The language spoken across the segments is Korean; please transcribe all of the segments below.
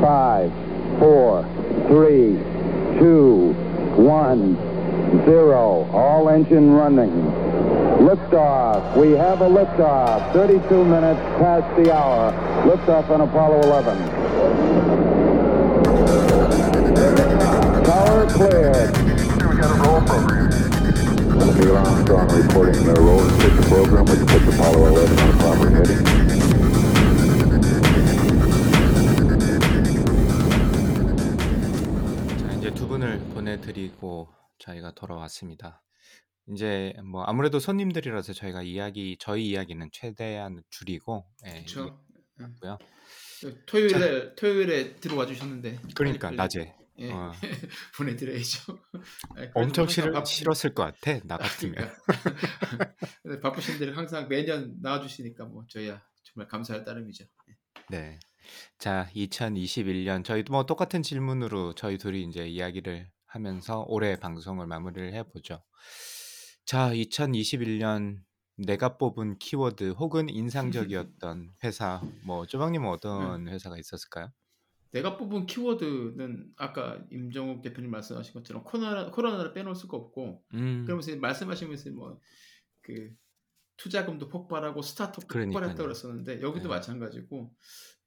Five, four, three, two, one, zero. All engine running. Liftoff. We have a liftoff. 32 minutes past the hour. Liftoff on Apollo 11. Tower cleared. Neil Armstrong reporting the roll and program, which puts Apollo 11 on proper heading. 보내드리고 저희가 돌아왔습니다. 이제 뭐 아무래도 손님들이라서 저희가 이야기 저희 이야기는 최대한 줄이고 예, 그렇죠. 이고요. 토요일에 토요일에 들어와 주셨는데 그러니까 빨리 낮에 예. 어, 보내드려야죠. 그래도 엄청 싫, 바- 싫었을 것 같아 나 같으면. 그러니까. 근데 바쁘신데 항상 매년 나와주시니까 뭐 저희야 정말 감사할 따름이죠. 네. 자, 2021년 저희도 뭐 똑같은 질문으로 저희 둘이 이제 이야기를 하면서 올해 방송을 마무리를 해보죠. 자, 2021년 내가 뽑은 키워드 혹은 인상적이었던 회사 뭐 조방님은 어떤 회사가 있었을까요? 내가 뽑은 키워드는 아까 임정욱 대표님 말씀하신 것처럼 코로나 코로나를 빼놓을 수가 없고 음, 그러면서 말씀하시면서 뭐 그 투자금도 폭발하고 스타트업도 그러니까요. 폭발했다고 그랬었는데 여기도 네. 마찬가지고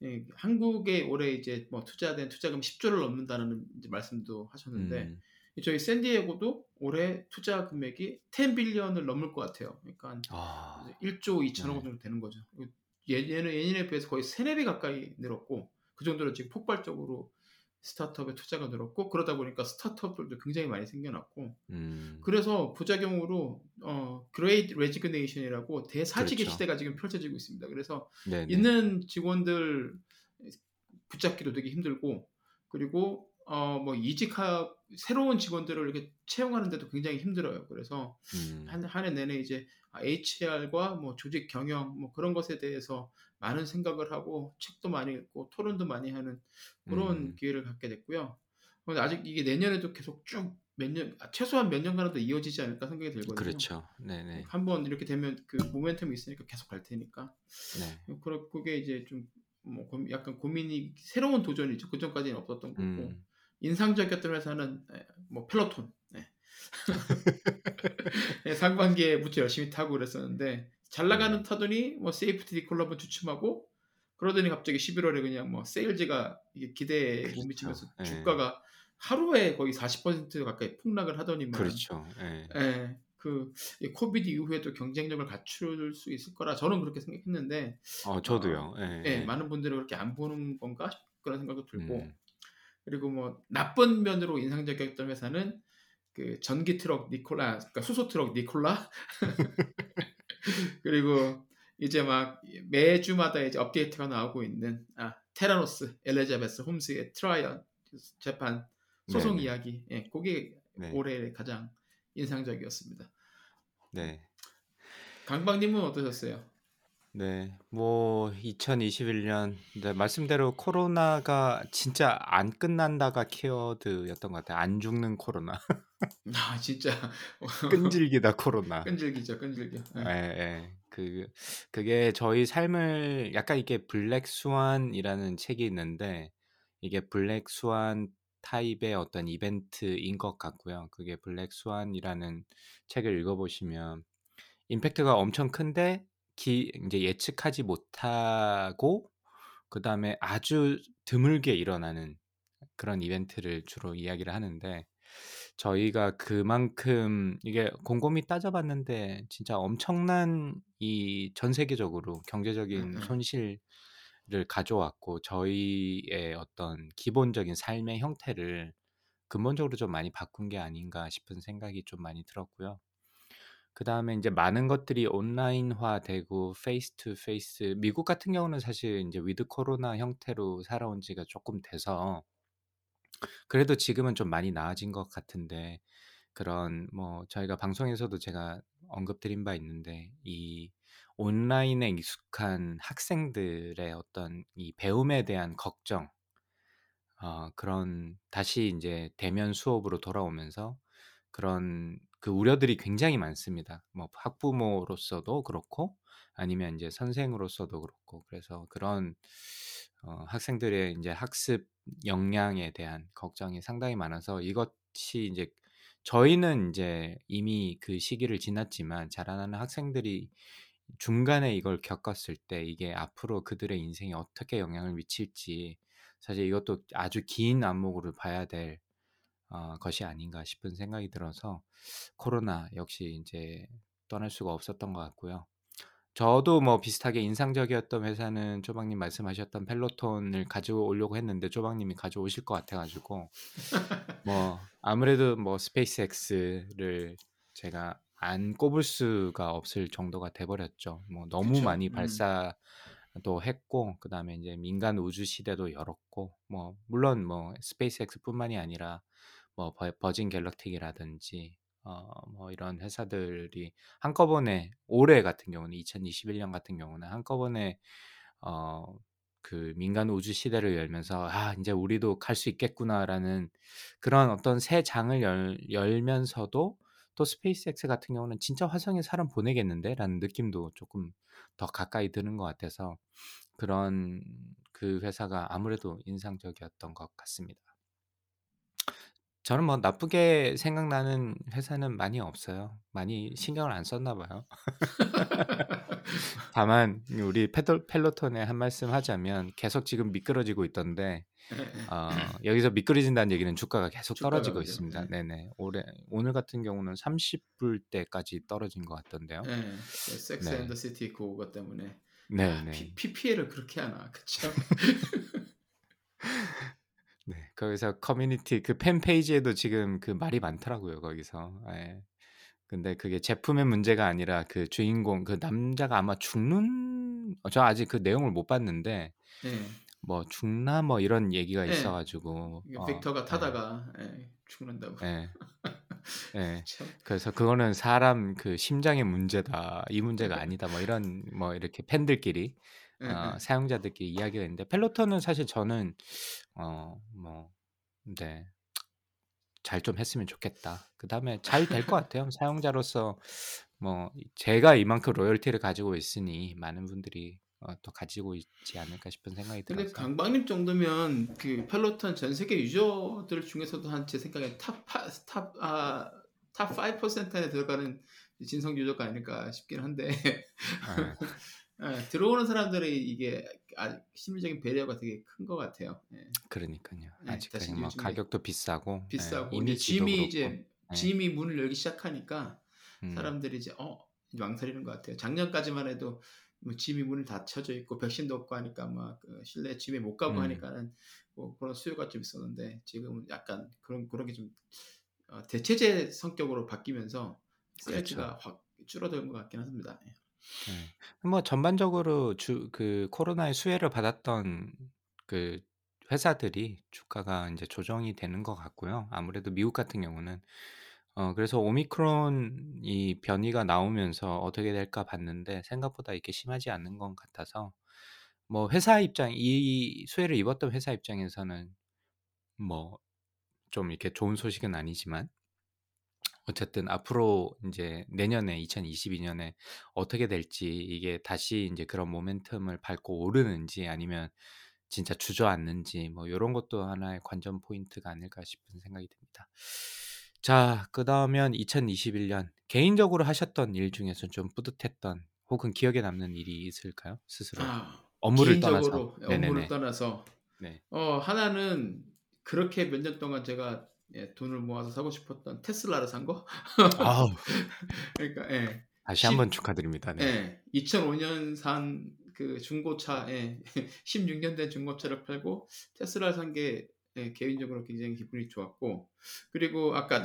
예, 한국에 올해 이제 뭐 투자된 투자금 10조를 넘는다는 말씀도 하셨는데 음, 저희 샌디에고도 올해 투자 금액이 10 billion을 넘을 것 같아요. 그러니까 아, 1조 2천억 네. 정도 되는 거죠. 예년에 예년에 비해서 거의 3, 4배 가까이 늘었고 그 정도로 지금 폭발적으로 스타트업에 투자가 늘었고 그러다 보니까 스타트업들도 굉장히 많이 생겨났고 음, 그래서 부작용으로 어 Great Resignation이라고 대사직의 그렇죠. 시대가 지금 펼쳐지고 있습니다. 그래서 네, 네. 있는 직원들 붙잡기도 되게 힘들고 그리고 어 뭐 이직하 새로운 직원들을 이렇게 채용하는데도 굉장히 힘들어요. 그래서 음, 한한해 내내 이제 HR과 뭐 조직 경영 뭐 그런 것에 대해서 많은 생각을 하고 책도 많이 읽고 토론도 많이 하는 그런 음. 기회를 갖게 됐고요. 근데 아직 이게 내년에도 계속 쭉 몇 년, 아, 최소한 몇 년간은 더 이어지지 않을까 생각이 들거든요. 그렇죠. 네, 네, 한번 이렇게 되면 그 모멘텀이 있으니까 계속 갈 테니까. 네. 그러 그게 이제 좀 뭐 약간 고민이 새로운 도전이죠. 그 전까지는 없었던 거고. 음, 인상적이었던 회사는 에, 뭐 Peloton. 네. 네, 상반기에 무척 열심히 타고 그랬었는데 잘 나가는 음. 타더니 뭐 safety recall로 한번 주춤하고 그러더니 갑자기 11월에 그냥 뭐 sales가 이게 기대에 못 그렇죠. 미치면서 예. 주가가 하루에 거의 40% 가까이 폭락을 하더니만 그렇죠. 예. 예, 그이 COVID 이후에도 경쟁력을 갖출 수 있을 거라 저는 그렇게 생각했는데 어, 저도요. 예, 예, 예. 많은 분들은 그렇게 안 보는 건가 그런 생각도 들고 음, 그리고 뭐 나쁜 면으로 인상적이었던 회사는 그 전기 트럭 Nikola, 그러니까 수소 트럭 Nikola 그리고 이제 막 매주마다 이제 업데이트가 나오고 있는 아 Theranos 엘리자베스 홈스의 trial인 재판 소송 네네. 이야기, 예, 그게 네. 올해 가장 인상적이었습니다. 네. 강박님은 어떠셨어요? 네, 뭐 2021년 네, 말씀대로 코로나가 진짜 안 끝난다가 키워드였던 것 같아요. 안 죽는 코로나, 아 진짜 끈질기다 코로나. 끈질기죠, 끈질겨. 예. 예, 예. 그 그게 저희 삶을 약간 이게 Black Swan이라는 책이 있는데 이게 Black Swan 타입의 어떤 이벤트인 것 같고요. 그게 Black Swan이라는 책을 읽어보시면 임팩트가 엄청 큰데 기, 이제 예측하지 못하고 그 다음에 아주 드물게 일어나는 그런 이벤트를 주로 이야기를 하는데 저희가 그만큼 이게 곰곰이 따져봤는데 진짜 엄청난 이 전 세계적으로 경제적인. 손실 을 가져왔고 저희의 어떤 기본적인 삶의 형태를 근본적으로 좀 많이 바꾼 게 아닌가 싶은 생각이 좀 많이 들었고요. 그 다음에 이제 많은 것들이 온라인화되고 face to face 미국 같은 경우는 사실 이제 with 코로나 형태로 살아온 지가 조금 돼서 그래도 지금은 좀 많이 나아진 것 같은데 그런 뭐 저희가 방송에서도 제가 언급드린 바 있는데 이 온라인에 익숙한 학생들의 어떤 이 배움에 대한 걱정 어, 그런 다시 이제 대면 수업으로 돌아오면서 그런 그 우려들이 굉장히 많습니다. 뭐 학부모로서도 그렇고 아니면 이제 선생으로서도 그렇고 그래서 그런 어, 학생들의 이제 학습 역량에 대한 걱정이 상당히 많아서 이것이 이제 저희는 이제 이미 그 시기를 지났지만 자라나는 학생들이 중간에 이걸 겪었을 때 이게 앞으로 그들의 인생에 어떻게 영향을 미칠지 사실 이것도 아주 긴 안목으로 봐야 될 어, 것이 아닌가 싶은 생각이 들어서 코로나 역시 이제 떠날 수가 없었던 것 같고요. 저도 뭐 비슷하게 인상적이었던 회사는 쪼박님 말씀하셨던 Peloton을 가져오려고 했는데 쪼박님이 가져오실 것 같아 가지고 뭐 아무래도 뭐 SpaceX를 제가 안 꼽을 수가 없을 정도가 돼 버렸죠. 뭐 너무 그쵸. 많이 음. 발사도 했고 그다음에 이제 민간 우주 시대도 열었고 뭐 물론 뭐 SpaceX뿐만이 아니라 뭐버 버진 갤럭틱이라든지 어 뭐 이런 회사들이 한꺼번에 올해 같은 경우는 2021년 같은 경우는 한꺼번에 어 그 민간 우주 시대를 열면서 '아 인제 우리도 갈 수 있겠구나.'라는 그런 어떤 새 장을 열 열면서도 또 스페이스X 같은 경우는 '진짜 화성에 사람 보내겠는데?'라는 느낌도 쪼끔 더 가까이 드는 것 같아서 그런 그 회사가 아무래도 인상적이었던 것 같습니다. 저는 뭐 나쁘게 생각나는 회사는 많이 없어요. 많이 신경을 안 썼나 봐요. 다만 우리 페돌 펠로톤에 한 말씀 하자면 계속 지금 미끄러지고 있던데. 어 여기서 미끄러진다는 얘기는 주가가 계속 주가가 떨어지고 그죠. 있습니다. 예. 네네. 올해 오늘 같은 경우는 30불 대까지 떨어진 것 같던데요. 예. 그 섹스 네. 앤더 City 그거 때문에 아 네네. P PPL을 그렇게 하나. 그쵸? 네. 거기서 커뮤니티 그 팬 페이지에도 지금 그 말이 많더라고요, 거기서. 예. 근데 그게 제품의 문제가 아니라 그 주인공 그 남자가 아마 죽는 어 저 아직 그 내용을 못 봤는데 예. 뭐 죽나 뭐 이런 얘기가 있어 예. 가지고 이게 어 빅터가 예. 타다가 예 죽는다고. 예. 예. 참. 그래서 그거는 "사람 그 심장의 문제다. 이 문제가 아니다." 뭐 이런 뭐 이렇게 팬들끼리 어 예예. 사용자들끼리 이야기가 있는데 Peloton은 사실 저는 어 뭐 네. '잘 좀 했으면 좋겠다.' 그 다음에 잘 될 것 같아요. 사용자로서 뭐이 제가 이만큼 loyalty를 가지고 있으니 많은 분들이 어 또 가지고 있지 않을까 싶은 생각이 근데 들어서 강박님 정도면 그 Peloton 전 세계 유저들 중에서도 한 제 생각에 탑파탑아탑5% 안에 들어가는 진성 유저가 아닐까 싶긴 한데 예. 예 들어오는 사람들의 이게 아 심리적인 배려가 되게 큰 것 같아요. 예. 그러니까요. 예. 아직까지 다시 뭐 가격도 비싸고 예 비싸고 이제 이미지도 짐이 이제 예. 짐이 문을 열기 시작하니까 음. 사람들이 이제 어 망설이는 것 같아요. 작년까지만 해도 뭐 짐이 문이 닫혀져 있고 백신도 없고 하니까 막 그 실내 짐에 못 가고 음. 하니까는 뭐 그런 수요가 좀 있었는데 지금은 약간 그런 그런 게좀어 대체제 성격으로 바뀌면서 그렇죠. 세일즈가 확 줄어든 것 같긴 합니다. 예. 예. 뭐 전반적으로 주 그 코로나의 수혜를 받았던 그 회사들이 주가가 인제 조정이 되는 것 같고요. 아무래도 미국 같은 경우는 어 그래서 오미크론 이 변이가 나오면서 '어떻게 될까.' 봤는데 생각보다 이렇게 심하지 않은 것 같아서 뭐 회사 입장 이 수혜를 입었던 회사 입장에서는 뭐 좀 이렇게 좋은 소식은 아니지만 어쨌든 앞으로 인제 내년에 2022년에 어떻게 될지 이게 다시 인제 그런 모멘텀을 밟고 오르는지 아니면 진짜 주저앉는지 뭐 요런 것도 하나의 관전 포인트가 아닐까 싶은 생각이 듭니다. 자 그다음엔 2021년 개인적으로 하셨던 일 중에서 좀 뿌듯했던 혹은 기억에 남는 일이 있을까요? 스스로 아 업무를 떠나서. 업무를 네네네. 떠나서 네. 어 하나는 그렇게 몇 년 동안 제가 예 돈을 모아서 사고 싶었던 테슬라를 산 거. 아우. 그러니까 예. 다시 십 한번 축하드립니다. 네. 예. 2005년 산 그 중고차 예 16년 된 중고차를 팔고 테슬라를 산 게 예 개인적으로 굉장히 기분이 좋았고 그리고 아까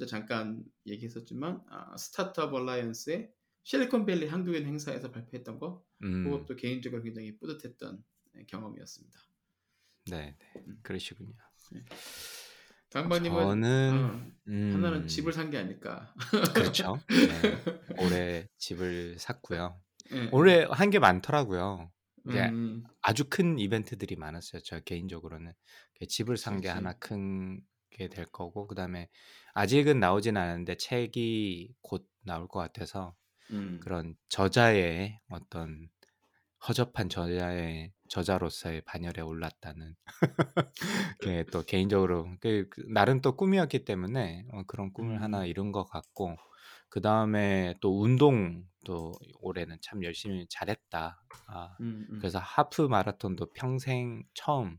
때 잠깐 얘기했었지만 아 스타트업 얼라이언스의 실리콘밸리 한국인 행사에서 발표했던 거 음. 그것도 개인적으로 굉장히 뿌듯했던 예 경험이었습니다. 네 네. 음. 그러시군요. 네. 강박님은 저는 어 하나는 음. 집을 산 게 아닐까. 그렇죠. 네. 올해 집을 샀고요. 예예. 올해 한 게 많더라고요. 이제 음. 아주 큰 이벤트들이 많았어요. 저 개인적으로는. 그 집을 산 게 하나. 큰 게 될 거고 그다음에 아직은 나오진 않았는데 책이 곧 나올 것 같아서 음. 그런 저자의 어떤 허접한 저자의 저자로서의 반열에 올랐다는 그렇게 또 개인적으로 그, 그 나름 또 꿈이었기 때문에 어, 그런 꿈을 하나 음. 이룬 것 같고 그 다음에 또 운동도 올해는 참 열심히 잘했다. 아, 음, 음. 그래서 하프 마라톤도 평생 처음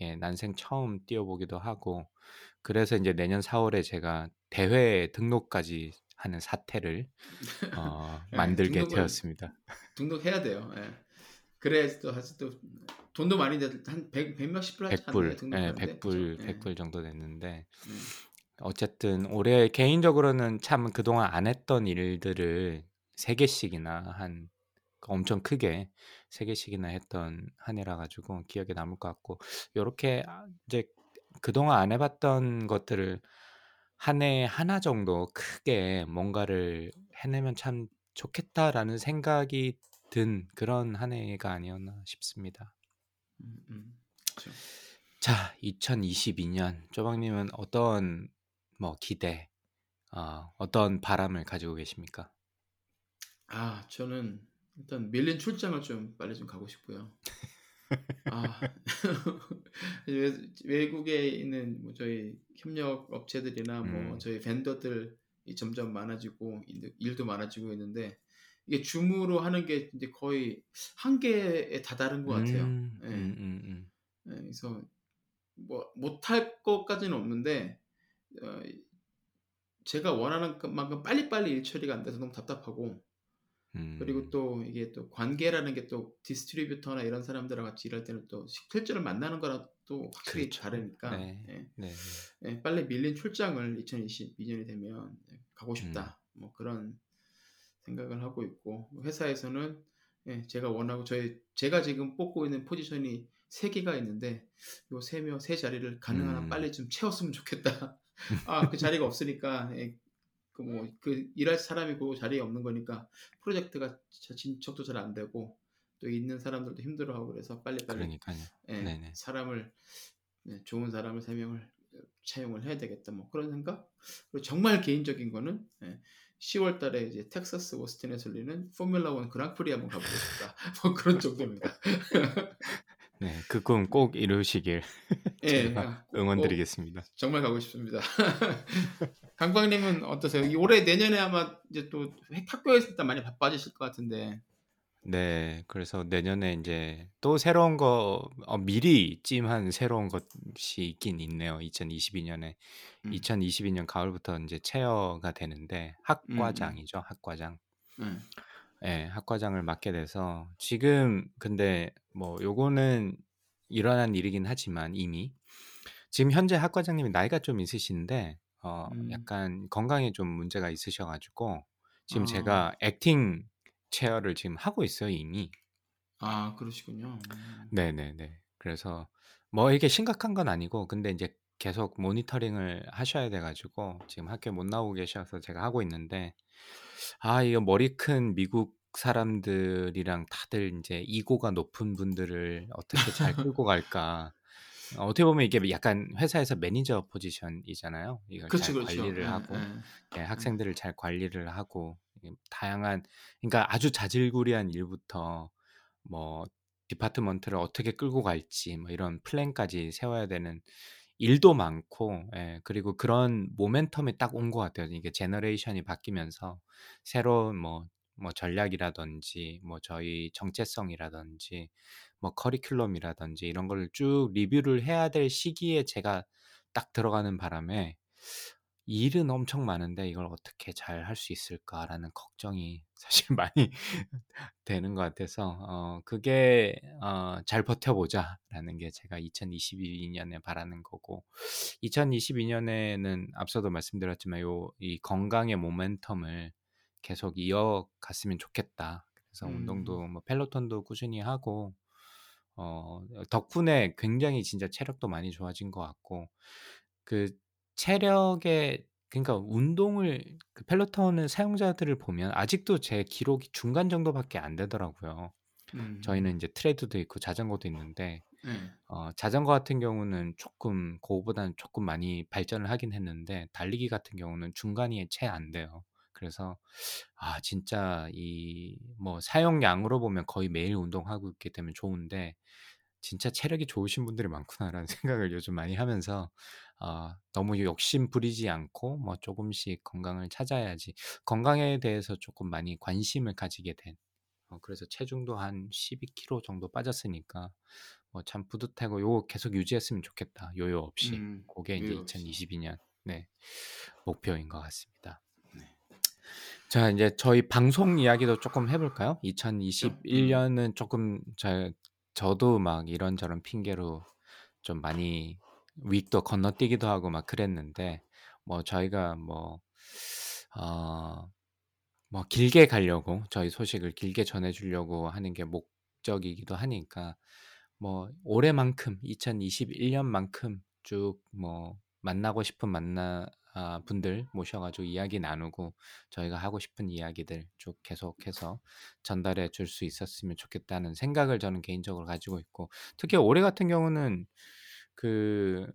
예, 난생 처음 뛰어보기도 하고 그래서 이제 내년 4월에 제가 대회 등록까지 하는 사태를 어, 예, 만들게 등록을 되었습니다. 등록해야 돼요. 예. 그래야 또 사실 또 돈도 많이 한 100, 100 몇십 불 하지 않나요? 100불, 예, 등록하는데. 100불, 그죠? 예. 100불 정도 됐는데 음. 어쨌든 올해 개인적으로는 참 그동안 안 했던 일들을 세 개씩이나 한 엄청 크게 세 개씩이나 했던 한 해라 가지고 기억에 남을 것 같고 요렇게 아 이제 그동안 안 해봤던 것들을 한 해에 하나 정도 크게 뭔가를 해내면 참 좋겠다라는 생각이 든 그런 한 해가 아니었나 싶습니다. 음, 음. 그렇죠. 자, 2022년 쪼박님은 어떤 뭐 기대, 어, 어떤 바람을 가지고 계십니까? 아, 저는 일단 밀린 출장을 좀 빨리 좀 가고 싶고요. 아, 외- 외국에 있는 뭐 저희 협력 업체들이나 뭐 음. 저희 vendor들이 점점 많아지고 일- 일도 많아지고 있는데 이게 줌으로 하는 게 이제 거의 한계에 다다른 것 같아요. 음, 예. 음, 음, 음. 예, 그래서 뭐 못할 것까지는 없는데 어, 제가 원하는 만큼 빨리빨리 일 처리가 안 돼서 너무 답답하고 그리고 음, 또 이게 또 관계라는 게 또 distributor나 이런 사람들과 같이 일할 때는 또 실제로 만나는 거랑 또 확실히 그렇죠. 다르니까 네, 예, 네, 네. 예, 빨리 밀린 출장을 2022년이 되면 가고 싶다 뭐 그런 생각을 하고 있고 회사에서는 예, 제가 원하고 저희 제가 지금 뽑고 있는 포지션이 세 개가 있는데 요 세 명 세 자리를 가능한 한 음. 빨리 좀 채웠으면 좋겠다. 아 그 자리가 없으니까 예, 그뭐그 일할 사람이 그 자리에 없는 거니까 프로젝트가 자- 진척도 잘 안 되고 또 있는 사람들도 힘들어하고 그래서 빨리 빨리 그러니까요. 예. 사람을 네, 좋은 사람을 세 명을 채용을 해야 되겠다. 뭐 그런 생각? 그리고 정말 개인적인 거는 예, 10월 달에 이제 텍사스 오스틴에서 열리는 포뮬라 원 그랑프리 한번 가보고 싶다. 뭐 그런 정도입니다. 네, 그 꿈 꼭 이루시길 예, 아, 꼭- 응원드리겠습니다. 꼭 정말 가고 싶습니다. 강광님은 어떠세요? 이 올해 내년에 아마 이제 또 학교에서 일단 많이 바빠지실 것 같은데 네, 그래서 내년에 이제 또 새로운 거 어, 미리 찜한 새로운 것이 있긴 있네요. 2022 년에 음. 2022 년 가을부터 이제 체어가 되는데 학과장이죠, 학과장. 네. 예, 학과장을 맡게 돼서 지금 근데 뭐 요거는 일어난 일이긴 하지만 이미 지금 현재 학과장님이 나이가 좀 있으신데 어 음. 약간 건강에 좀 문제가 있으셔 가지고 지금 아. 제가 acting chair를 지금 하고 있어요, 이미. 아 그러시군요. 음. 네네네. 그래서 뭐 이게 심각한 건 아니고 근데 이제 계속 모니터링을 하셔야 돼 가지고 지금 학교에 못 나오고 계셔서 제가 하고 있는데 아 이거 머리 큰 미국 사람들이랑 다들 인제 ego가 높은 분들을 어떻게 잘 끌고 갈까. 어 어떻게 보면 이게 약간 회사에서 매니저 포지션이잖아요. 이걸 그렇죠, 잘 그렇죠. 관리를 예, 하고 예. 예 학생들을 잘 관리를 하고 다양한 그러니까 아주 자질구레한 일부터 뭐 department를 어떻게 끌고 갈지 뭐 이런 플랜까지 세워야 되는 일도 많고 예 그리고 그런 모멘텀이 딱 온 것 같아요. 이게 generation이 바뀌면서 새로운 뭐 뭐 전략이라든지 뭐 저희 정체성이라든지 뭐 커리큘럼이라든지 이런 거를 쭉 리뷰를 해야 될 시기에 제가 딱 들어가는 바람에 일은 엄청 많은데 '이걸 어떻게 잘 할 수 있을까.'라는 걱정이 사실 많이 되는 것 같아서 어 그게 어 '잘 버텨 보자.'라는 게 제가 2022년에 바라는 거고 2022년에는 앞서도 말씀드렸지만 요 이 건강의 모멘텀을 계속 이어갔으면 좋겠다. 그래서 음. 운동도 뭐 펠로톤도 꾸준히 하고 어 덕분에 굉장히 진짜 체력도 많이 좋아진 것 같고 그 체력의 그러니까 운동을 그 펠로톤을 사용자들을 보면 아직도 제 기록이 중간 정도밖에 안 되더라고요. 음. 저희는 이제 트레드도 있고 자전거도 있는데 예. 어 자전거 같은 경우는 쪼끔 그거보다는 쪼끔 많이 발전을 하긴 했는데 달리기 같은 경우는 중간이 채 안 돼요. 그래서 아 진짜 이 뭐 사용량으로 보면 거의 매일 운동하고 있기 때문에 좋은데 진짜 체력이 좋으신 분들이 많구나라는 생각을 요즘 많이 하면서 어, 너무 욕심 부리지 않고 뭐 조금씩 건강을 찾아야지 건강에 대해서 조금 많이 관심을 가지게 된 어, 그래서 체중도 한 12kg 정도 빠졌으니까 뭐 참 뿌듯하고 요거 계속 유지했으면 좋겠다 요요 없이 음, 그게 이제 요요 없이. 2022년 네 목표인 것 같습니다. 자 이제 저희 방송 이야기도 조금 해볼까요? 2021년은 조금 저, 저도 막 이런저런 핑계로 좀 많이 윅도 건너뛰기도 하고 막 그랬는데 뭐 저희가 뭐 어, 뭐 길게 가려고 저희 소식을 길게 전해 주려고 하는 게 목적이기도 하니까 뭐 올해만큼 2021년만큼 쭉 뭐 만나고 싶은 만나 아, 분들 모셔가지고 이야기 나누고 저희가 하고 싶은 이야기들 쭉 계속해서 전달해 줄 수 있었으면 좋겠다는 생각을 저는 개인적으로 가지고 있고 특히 올해 같은 경우는 그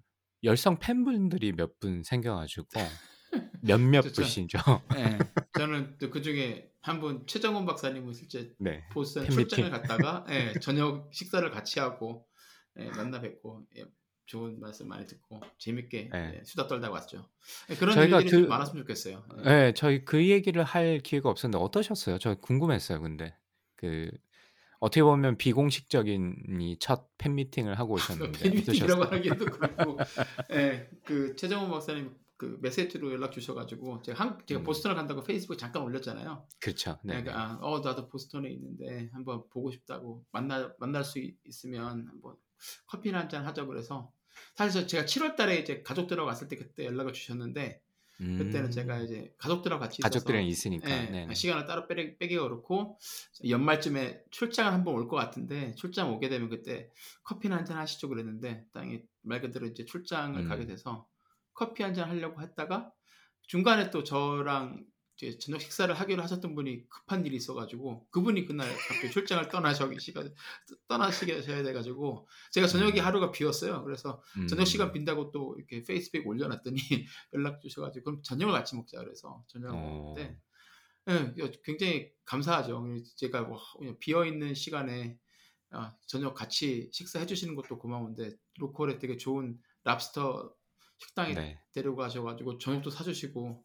열성 팬분들이 몇 분 생겨가지고 몇몇. 분이죠. 네, 저는 또그 중에 한 분 최정원 박사님은 실제 네. 보스턴 팬미팅. 출장을 갔다가 예, 저녁 식사를 같이 하고 예, 만나 뵙고 예, 좋은 말씀 많이 듣고 재밌게 네. 예, 수다 떨다 왔죠. 예, 그런 저희가 일들이 좀 그- 많았으면 좋겠어요. 예. 네, 저희 그 얘기를 할 기회가 없었는데 어떠셨어요? 저 궁금했어요. 근데 그 어떻게 보면 비공식적인 이첫 팬미팅을 하고 오셨는데 팬미팅이라고? 하기에도 그렇고, 예, 그 최정원 박사님 그 메시지로 연락 주셔가지고 제가 한 제가 음. 보스턴을 간다고 페이스북 잠깐 올렸잖아요. 그렇죠. 네. 그러니까 아, 어 나도 보스턴에 있는데 한번 보고 싶다고 만나 만날 수 있- 있으면 한번 커피나 한 잔 하자 그래서 사실 저- 제가 7월 달에 이제 가족들하고 갔을 때 그때 연락을 주셨는데 그때는 음, 제가 이제 가족들하고 같이 가족들이랑 있으니까. 예, 네. 시간을 따로 빼기, 빼기가 그렇고 연말쯤에 출장을 한번 올 것 같은데 출장 오게 되면 그때 커피나 한잔 하시죠 그랬는데 땅에 말 그대로 이제 출장을 음. 가게 돼서 커피 한잔 하려고 했다가 중간에 또 저랑 이제 저녁 식사를 하기로 하셨던 분이 급한 일이 있어가지고 그분이 그날 갑자기 출장을 떠나셔 시가 떠나시셔야 돼가지고 제가 저녁에 음. 하루가 비었어요. 그래서 저녁 음, 시간 빈다고 또 이렇게 페이스북에 올려놨더니 연락 주셔가지고 그럼 저녁을 같이 먹자 그래서 저녁을 어, 먹는데 예, 굉장히 감사하죠. 제가 뭐 비어 있는 시간에 아, 저녁 같이 식사해 주시는 것도 고마운데 로컬에 되게 좋은 랍스터 식당에 네. 데려가셔가지고 저녁도 사주시고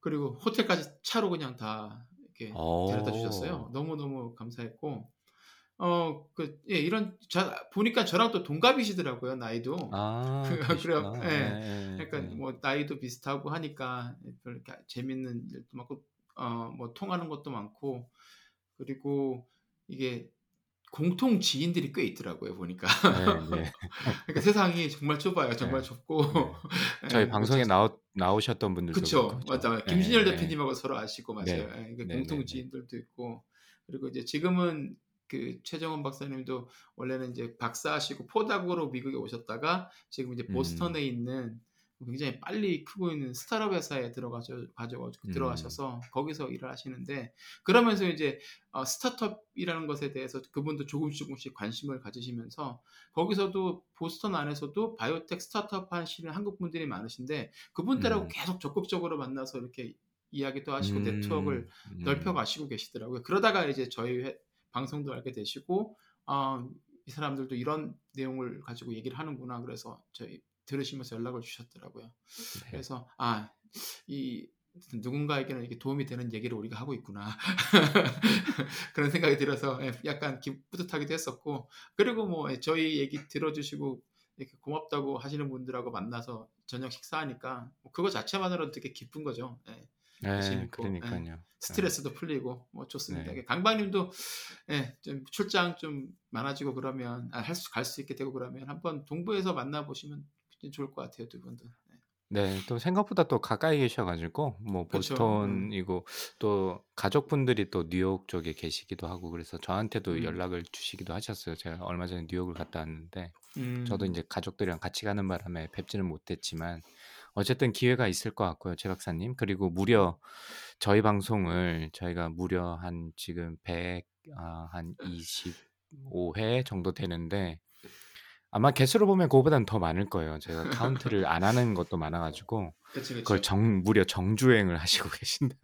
그리고 호텔까지 차로 그냥 다 이렇게 어. 데려다 주셨어요. 너무 너무 감사했고 어 그 예, 이런 자, 보니까 저랑 또 동갑이시더라고요 나이도. 아, 그래요. 예. 네, 그러니까 네. 뭐 나이도 비슷하고 하니까 별 이렇게 재밌는 일도 많고 어뭐 통하는 것도 많고 그리고 이게 공통 지인들이 꽤 있더라고요 보니까 네, 네. 그러니까 세상이 정말 좁아요 정말 네. 좁고 네. 저희 예, 방송에. 나오, 나오셨던 분들도 그쵸 그렇고, 맞아 네, 김준열 네. 대표님하고 서로 아시고 맞아요 네. 예, 그러니까 네, 공통 네, 네. 지인들도 있고 그리고 이제 지금은 그 최정원 박사님도 원래는 이제 박사하시고 포닥으로 미국에 오셨다가 지금 이제 음. 보스턴에 있는 굉장히 빨리 크고 있는 스타트업 회사에 들어가셔 가지고 음. 들어가셔서 거기서 일을 하시는데 그러면서 이제 어, 스타트업이라는 것에 대해서 그분도 조금씩 조금씩 관심을 가지시면서 거기서도 보스턴 안에서도 바이오텍 스타트업 하시는 한국 분들이 많으신데 그분들하고 음. 계속 적극적으로 만나서 이렇게 이야기도 하시고 음, 네트워크를 음. 넓혀 가시고 계시더라고요. 그러다가 이제 저희 회- 방송도 알게 되시고 아, 이 사람들도 이런 내용을 가지고 얘기를 하는구나 그래서 저희 들으시면서 연락을 주셨더라고요. 네. 그래서 아 이 누군가에게는 이게 도움이 되는 얘기를 우리가 하고 있구나 그런 생각이 들어서 예, 약간 기, 뿌듯하기도 했었고 그리고 뭐 예, 저희 얘기 들어주시고 이렇게 고맙다고 하시는 분들하고 만나서 저녁 식사하니까 뭐 그거 자체만으로도 되게 기쁜 거죠. 예. 네, 재밌고, 그러니까요. 스트레스도 풀리고 뭐 좋습니다. 네. 강박님도 예, 좀 출장 좀 많아지고 그러면 아, 할수 갈 수 있게 되고 그러면 한번 동부에서 만나 보시면 좋을 것 같아요 두 분도. 네. 네, 또 생각보다 또 가까이 계셔가지고 뭐 그쵸. 음. 보스턴이고 또 가족분들이 또 뉴욕 쪽에 계시기도 하고 그래서 저한테도 음. 연락을 주시기도 하셨어요. 제가 얼마 전에 뉴욕을 갔다 왔는데 음, 저도 이제 가족들이랑 같이 가는 바람에 뵙지는 못했지만 어쨌든 기회가 있을 것 같고요, 최 박사님. 그리고 무려 저희 방송을 저희가 무려 한 지금 100, 아, 한 25회 정도 되는데 아마 개수로 보면 그거보다는 더 많을 거예요. 제가 카운트를 안 하는 것도 많아 가지고 그치 그치. 그걸 정 무려 정주행을 하시고 계신다.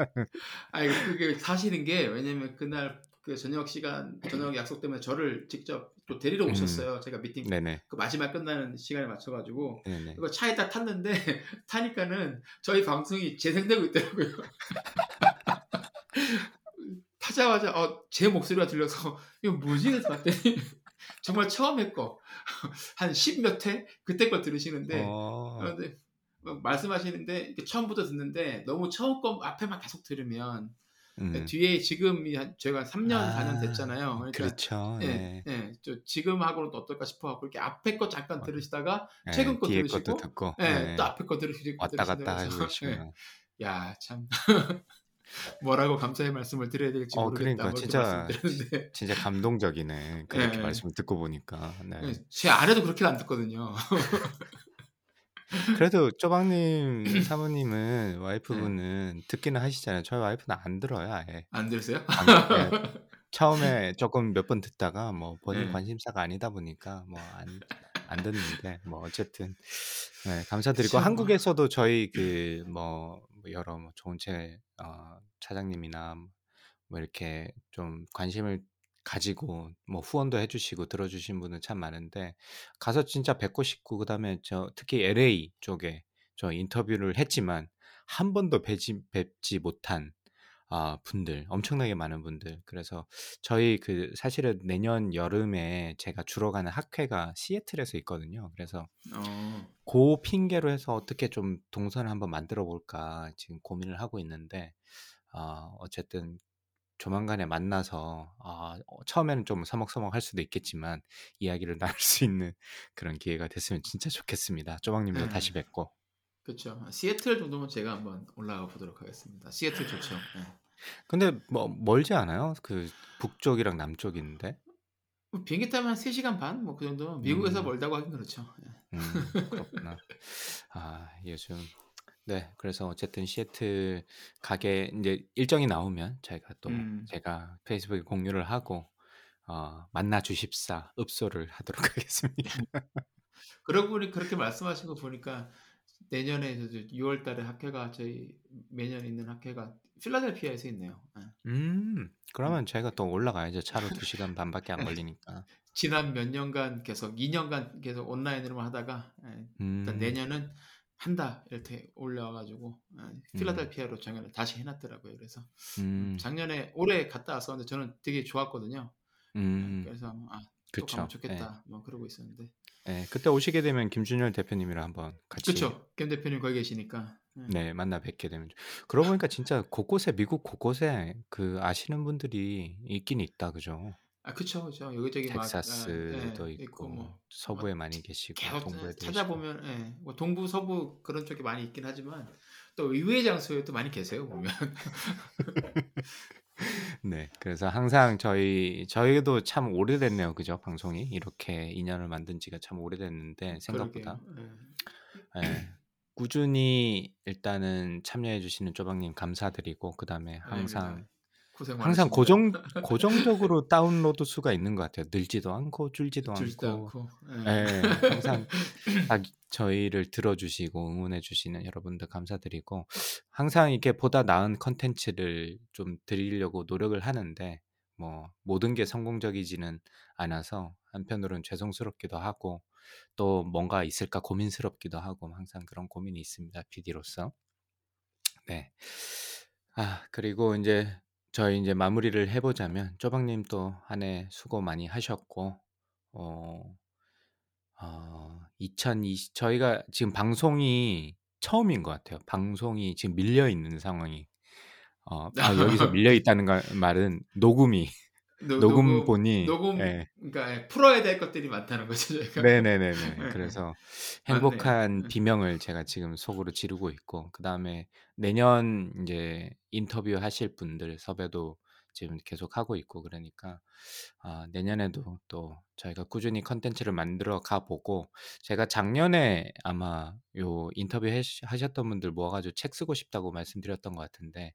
아니 그게 사실인 게 왜냐면 그날 그 저녁 시간 저녁 약속 때문에 저를 직접 또 데리러 음. 오셨어요. 제가 미팅 네네. 그 마지막 끝나는 시간에 맞춰 가지고 네네. 이거 차에다 탔는데 타니까는 저희 방송이 재생되고 있더라고요. 타자마자 어, 제 목소리가 들려서 이거 뭐지? 봤더니 정말 처음 했고 한 10몇 회 그때 걸 들으시는데 어. 어, 근데 막 말씀하시는데 처음부터 듣는데 너무 처음 거 앞에만 계속 들으면 음. 뒤에 지금이 한 저희가 3년 아, 4년 됐잖아요. 그러니까 그렇죠. 예, 네. 예, 저 지금 하고는 또 어떨까 싶어갖고 이렇게 앞에 거 잠깐 들으시다가 네, 최근 거 들으시고, 예, 네. 또 앞에 거 들으시고 왔다 갔다 계시구나. 예, 야 참. 뭐라고 감사의 말씀을 드려야 될지 어, 모르겠다. 그러니까 뭐 진짜 진짜 감동적이네. 그렇게 예. 말씀을 듣고 보니까. 네. 예, 제 아내도 그렇게 안 듣거든요. 그래도 쪼박님 사모님은 와이프분은 듣기는 하시잖아요. 저희 와이프는 안 들어요, 아예. 안 들으세요? 안, 예. 처음에 조금 몇 번 듣다가 뭐 본인 네. 관심사가 아니다 보니까 뭐안 안 듣는데 뭐 어쨌든 네, 감사드리고 참. 한국에서도 저희 그 뭐 여러 뭐 좋은 책 어, 차장님이나 뭐 이렇게 좀 관심을 가지고 뭐 후원도 해주시고 들어주신 분은 참 많은데 가서 진짜 뵙고 싶고 그다음에 저 특히 LA 쪽에 저 인터뷰를 했지만 한 번도 뵙지, 뵙지 못한 아, 분들 엄청나게 많은 분들 그래서 저희 그 사실은 내년 여름에 제가 주로 가는 학회가 시애틀에서 있거든요. 그래서 어, 그 핑계로 해서 어떻게 좀 동선을 한번 만들어 볼까 지금 고민을 하고 있는데 아, 어쨌든 조만간에 만나서 아, 어, 처음에는 좀 서먹서먹 할 수도 있겠지만 이야기를 나눌 수 있는 그런 기회가 됐으면 진짜 좋겠습니다. 쪼박님도 네. 다시 뵙고. 그렇죠. 시애틀 정도면 제가 한번 올라가 보도록 하겠습니다. 시애틀 좋죠. 예. 근데 뭐 멀지 않아요? 그 북쪽이랑 남쪽인데. 뭐 비행기 타면 한 3시간 반? 뭐 그 정도면 미국에서 음. 멀다고 하긴 그렇죠. 예. 음, 그렇구나. 아, 요즘 네, 그래서 어쨌든 시애틀 가게 이제 일정이 나오면 저희가 또 음. 제가 페이스북에 공유를 하고 어, 만나 주십사 읍소를 하도록 하겠습니다. 그러고 보니 그렇게 말씀하신 거 보니까 내년에 6월 달에 학회가 저희 매년 있는 학회가 필라델피아에서 있네요. 예. 음, 그러면 제가 또 올라가야죠. 차로 2시간 반밖에 안 걸리니까. 지난 몇 년간 계속 2년간 계속 온라인으로만 하다가 예, 일단 음, 내년은 한다 이렇게 올려와가지고 예, 필라델피아로 정연을 다시 해놨더라고요. 그래서 음, 작년에 올해 갔다 왔었는데 저는 되게 좋았거든요. 예, 음, 그래서 아, 또. 가면 좋겠다 뭐 그러고 있었는데 예, 예, 그때 오시게 되면 김준열 대표님이랑 한번 같이 그렇죠. 김 대표님 거기 계시니까 예. 네, 만나 뵙게 되면. 좋- 그러고 보니까 진짜 곳곳에, 미국 곳곳에 그 아시는 분들이 있긴 있다, 그죠? 아 그쵸 그쵸 여기저기 막 아, 텍사스도 예, 있고, 뭐 서부에 많이 계시고, 계속 동부에도 찾아보면 예, 뭐 동부 서부 그런 쪽이 많이 있긴 하지만 또 의외의 장소에 또 많이 계세요 보면. 네, 그래서 항상 저희, 저희도 참 오래됐네요, 그죠? 방송이. 이렇게 인연을 만든 지가 참 오래됐는데, 생각보다. 예, 꾸준히 일단은 참여해주시는 쪼박님 감사드리고, 그 다음에. 항상 항상. 고정 고정적으로 다운로드 수가 있는 것 같아요. 늘지도 않고 줄지도 줄지도 않고. 않고 예. 예, 항상 딱 저희를 들어주시고 응원해주시는 여러분들 감사드리고 항상 이렇게 보다 나은 컨텐츠를 좀 드리려고 노력을 하는데 뭐 모든 게 성공적이지는 않아서 한편으로는 죄송스럽기도 하고 또 뭔가 있을까 고민스럽기도 하고 항상 그런 고민이 있습니다. PD로서. 네. 아, 그리고 이제 저희 이제 마무리를 해 보자면 쪼박님 또 한 해 수고 많이 하셨고 어, 어, 2020 저희가 지금 방송이 처음인 것 같아요. 방송이 지금 밀려 있는 상황이. 어, 아, 여기서 밀려 있다는 걸- 말은 녹음이 노- 녹음본이 녹음 예. 그러니까 예, 풀어야 될 것들이 많다는 거죠 저희가. 네네네네. 네. 그래서 맞네요. 행복한 네. 비명을 제가 지금 속으로 지르고 있고, 그 다음에 내년 이제 인터뷰 하실 분들 섭외도 지금 계속 하고 있고, 그러니까, 아, 내년에도 또 저희가 꾸준히 컨텐츠를 만들어 가보고, 제가 작년에 아마 요 인터뷰 하셨던 분들 모아가지고 책 쓰고 싶다고 말씀드렸던 것 같은데,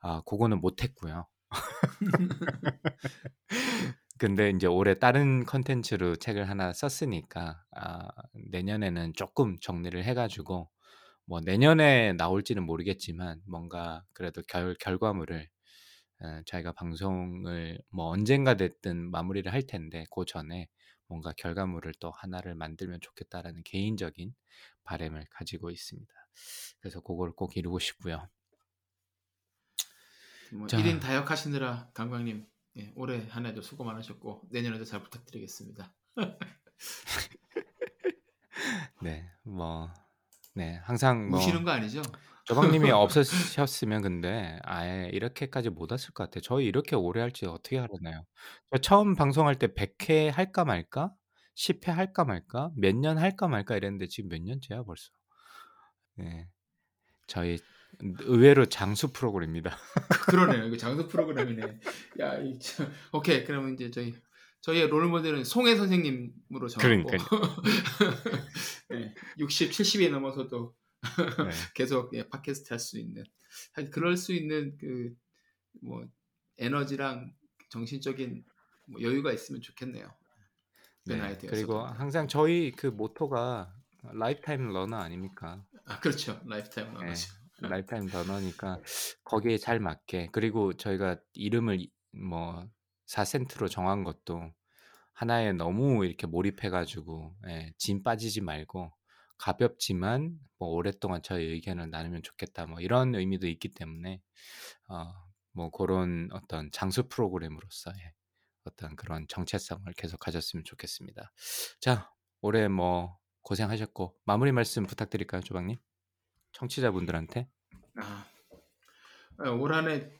아, 그거는 못했고요. 근데 이제 올해 다른 컨텐츠로 책을 하나 썼으니까 아, 내년에는 조금 정리를 해 가지고 뭐 내년에 나올지는 모르겠지만 뭔가 그래도 결, 결과물을 어, 저희가 방송을 뭐 언젠가 됐든 마무리를 할 텐데 그 전에 뭔가 결과물을 또 하나를 만들면 좋겠다라는 개인적인 바램을 가지고 있습니다. 그래서 그걸 꼭 이루고 싶고요. 뭐 자. 1인 다역 하시느라 강광님 예, 올해 한 해도 수고 많으셨고 내년에도 잘 부탁드리겠습니다. 네, 뭐, 네, 항상 뭐 우시는 거 아니죠? 조방님이 없으셨으면 근데 아예 이렇게까지 못 왔을 것 같아요. 저희 이렇게 오래 할지 어떻게 알았나요? 저 처음 방송할 때 100회 할까 말까? 10회 할까 말까? 몇 년 할까 말까 이랬는데 지금 몇 년째야 벌써. 네, 저희 의외로 장수 프로그램입니다. 그러네요. 이거 장수 프로그램이네. 야, 이, 참, 오케이. 그러면 이제 저희 저희의 롤 모델은 송혜 선생님으로 그러니까요. 네, 60, 70이 넘어서도 네. 계속 예, 팟캐스트 할 수 있는 그럴 수 있는 그 뭐 에너지랑 정신적인 뭐 여유가 있으면 좋겠네요. 네. 그리고 항상 저희 그 모토가 lifetime learner 아닙니까? 아 그렇죠. lifetime 네, learner죠. lifetime learner니까 거기에 잘 맞게 그리고 저희가 이름을 이- 뭐 4센트로 정한 것도 하나에 너무 이렇게 몰입해가지고 예, 진 빠지지 말고 가볍지만 뭐 오랫동안 저희 의견을 나누면 좋겠다 뭐 이런 의미도 있기 때문에 어, 뭐 그런 어떤 장수 프로그램으로서의 어떤 그런 정체성을 계속 가졌으면 좋겠습니다. 자 올해 뭐 고생하셨고 마무리 말씀 부탁드릴까요, 조방님? 청취자분들한테. 아, 아, 올 한해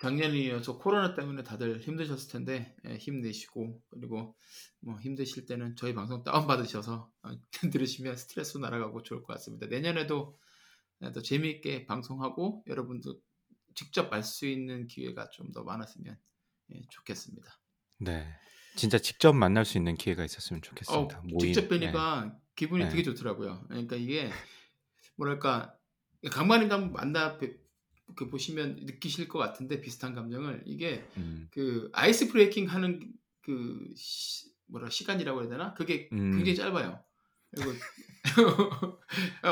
작년에 이어서 코로나 때문에 다들 힘드셨을 텐데 예, 힘내시고 그리고 뭐 힘드실 때는 저희 방송 다운 받으셔서 어, 들으시면 스트레스 날아가고 좋을 것 같습니다. 내년에도 예, 더 재미있게 방송하고 여러분도 직접 알 수 있는 기회가 좀 더 많았으면 예, 좋겠습니다. 네. 진짜 직접 만날 수 있는 기회가 있었으면 어, 좋겠습니다. 모임. 직접 뵈니까 기분이 네. 되게 좋더라고요. 그러니까 이게 뭐랄까 강만님도 한번 만나 뵙- 그 보시면 느끼실 것 같은데 비슷한 감정을 이게 네. 음, 그 아이스 브레이킹 하는 그 시, 뭐라 시간이라고 해야 되나? 그게 음. 굉장히 짧아요. 그리고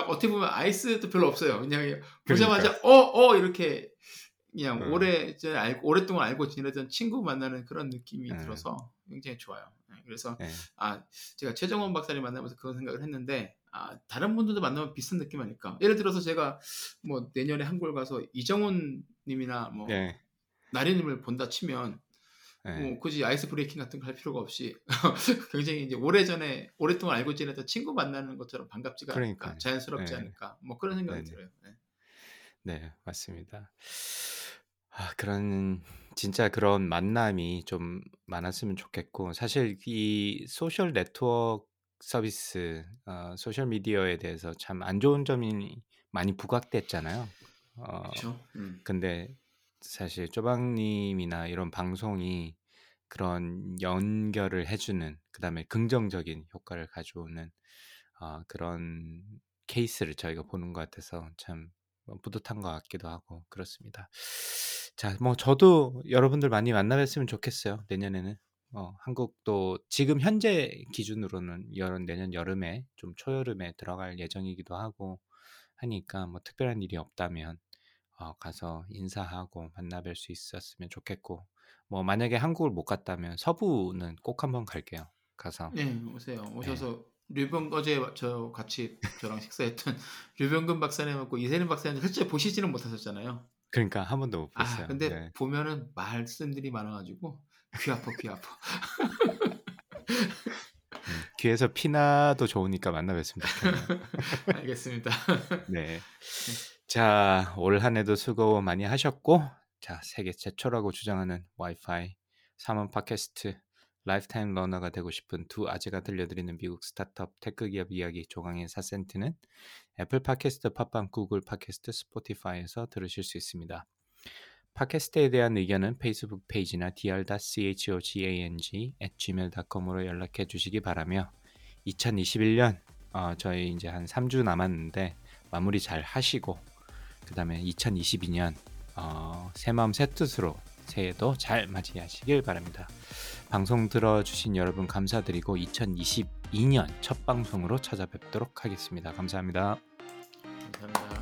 어떻게 보면 아이스도 별로 없어요. 그냥 보자마자 어어 이렇게 그냥 그러니까. 음. 오래 알고 오랫동안 알고 지내던 친구 만나는 그런 느낌이 네. 들어서 굉장히 좋아요. 네, 그래서 네. 아 제가 최정원 박사님 만나면서 그런 생각을 했는데 아 다른 분들도 만나면 비슷한 느낌 아닐까? 예를 들어서 제가 뭐 내년에 한국을 가서 이정훈 님이나 뭐 네. 나리 님을 본다 치면 네. 뭐 굳이 아이스 브레이킹 같은 거 할 필요가 없이 굉장히 이제 오래전에 오랫동안 알고 지내던 친구 만나는 것처럼 반갑지가 않을까 그러니까요. 자연스럽지 네. 않을까 뭐 그런 생각이 네네. 들어요. 네. 네, 맞습니다. 아, 그런 진짜 그런 만남이 좀 많았으면 좋겠고 사실 이 소셜 네트워크 서비스, 어, 소셜 미디어에 대해서 참 안 좋은 점이 많이 부각됐잖아요. 어, 그렇죠. 음. 근데 사실 쪼박님이나 이런 방송이 그런 연결을 해주는 그다음에 긍정적인 효과를 가져오는 어, 그런 케이스를 저희가 보는 것 같아서 참 뿌듯한 것 같기도 하고 그렇습니다. 자, 뭐 저도 여러분들 많이 만나뵀으면 좋겠어요. 내년에는 어, 한국도 지금 현재 기준으로는 여름 내년 여름에 좀 초여름에 들어갈 예정이기도 하고 하니까 뭐 특별한 일이 없다면 어, 가서 인사하고 만나뵐 수 있었으면 좋겠고 뭐 만약에 한국을 못 갔다면 서부는 꼭 한번 갈게요. 가서 네, 오세요. 오셔서 류병 어제 저 같이 저랑 식사했던 류병근 박사님하고 이세림 박사님 실제 보시지는 못하셨잖아요. 그러니까 한 번도 못 봤어요. 아 근데 네. 보면은 말씀들이 많아가지고 귀 아파 귀 아파. 음, 귀에서 피나도 좋으니까 만나뵀으면 좋겠네요. 알겠습니다. 네. 자, 올 한 해도 수고 많이 하셨고, 자, 세계 최초라고 주장하는 와이파이 3원 팟캐스트 lifetime learner가 되고 싶은 두 아재가 들려드리는 미국 스타트업 테크 기업 이야기 조강의 4센트는 애플 팟캐스트, 팟빵, 구글 팟캐스트, 스포티파이에서 들으실 수 있습니다. 팟캐스트에 대한 의견은 페이스북 페이지나 dr.chogang@gmail.com으로 연락해 주시기 바라며 2021년 어, 저희 이제 한 3주 남았는데 마무리 잘 하시고 그 다음에 2022년 어, 새 마음 새 뜻으로 새해도 잘 맞이하시길 바랍니다. 방송 들어주신 여러분 감사드리고 2022년 첫 방송으로 찾아뵙도록 하겠습니다. 감사합니다. 감사합니다.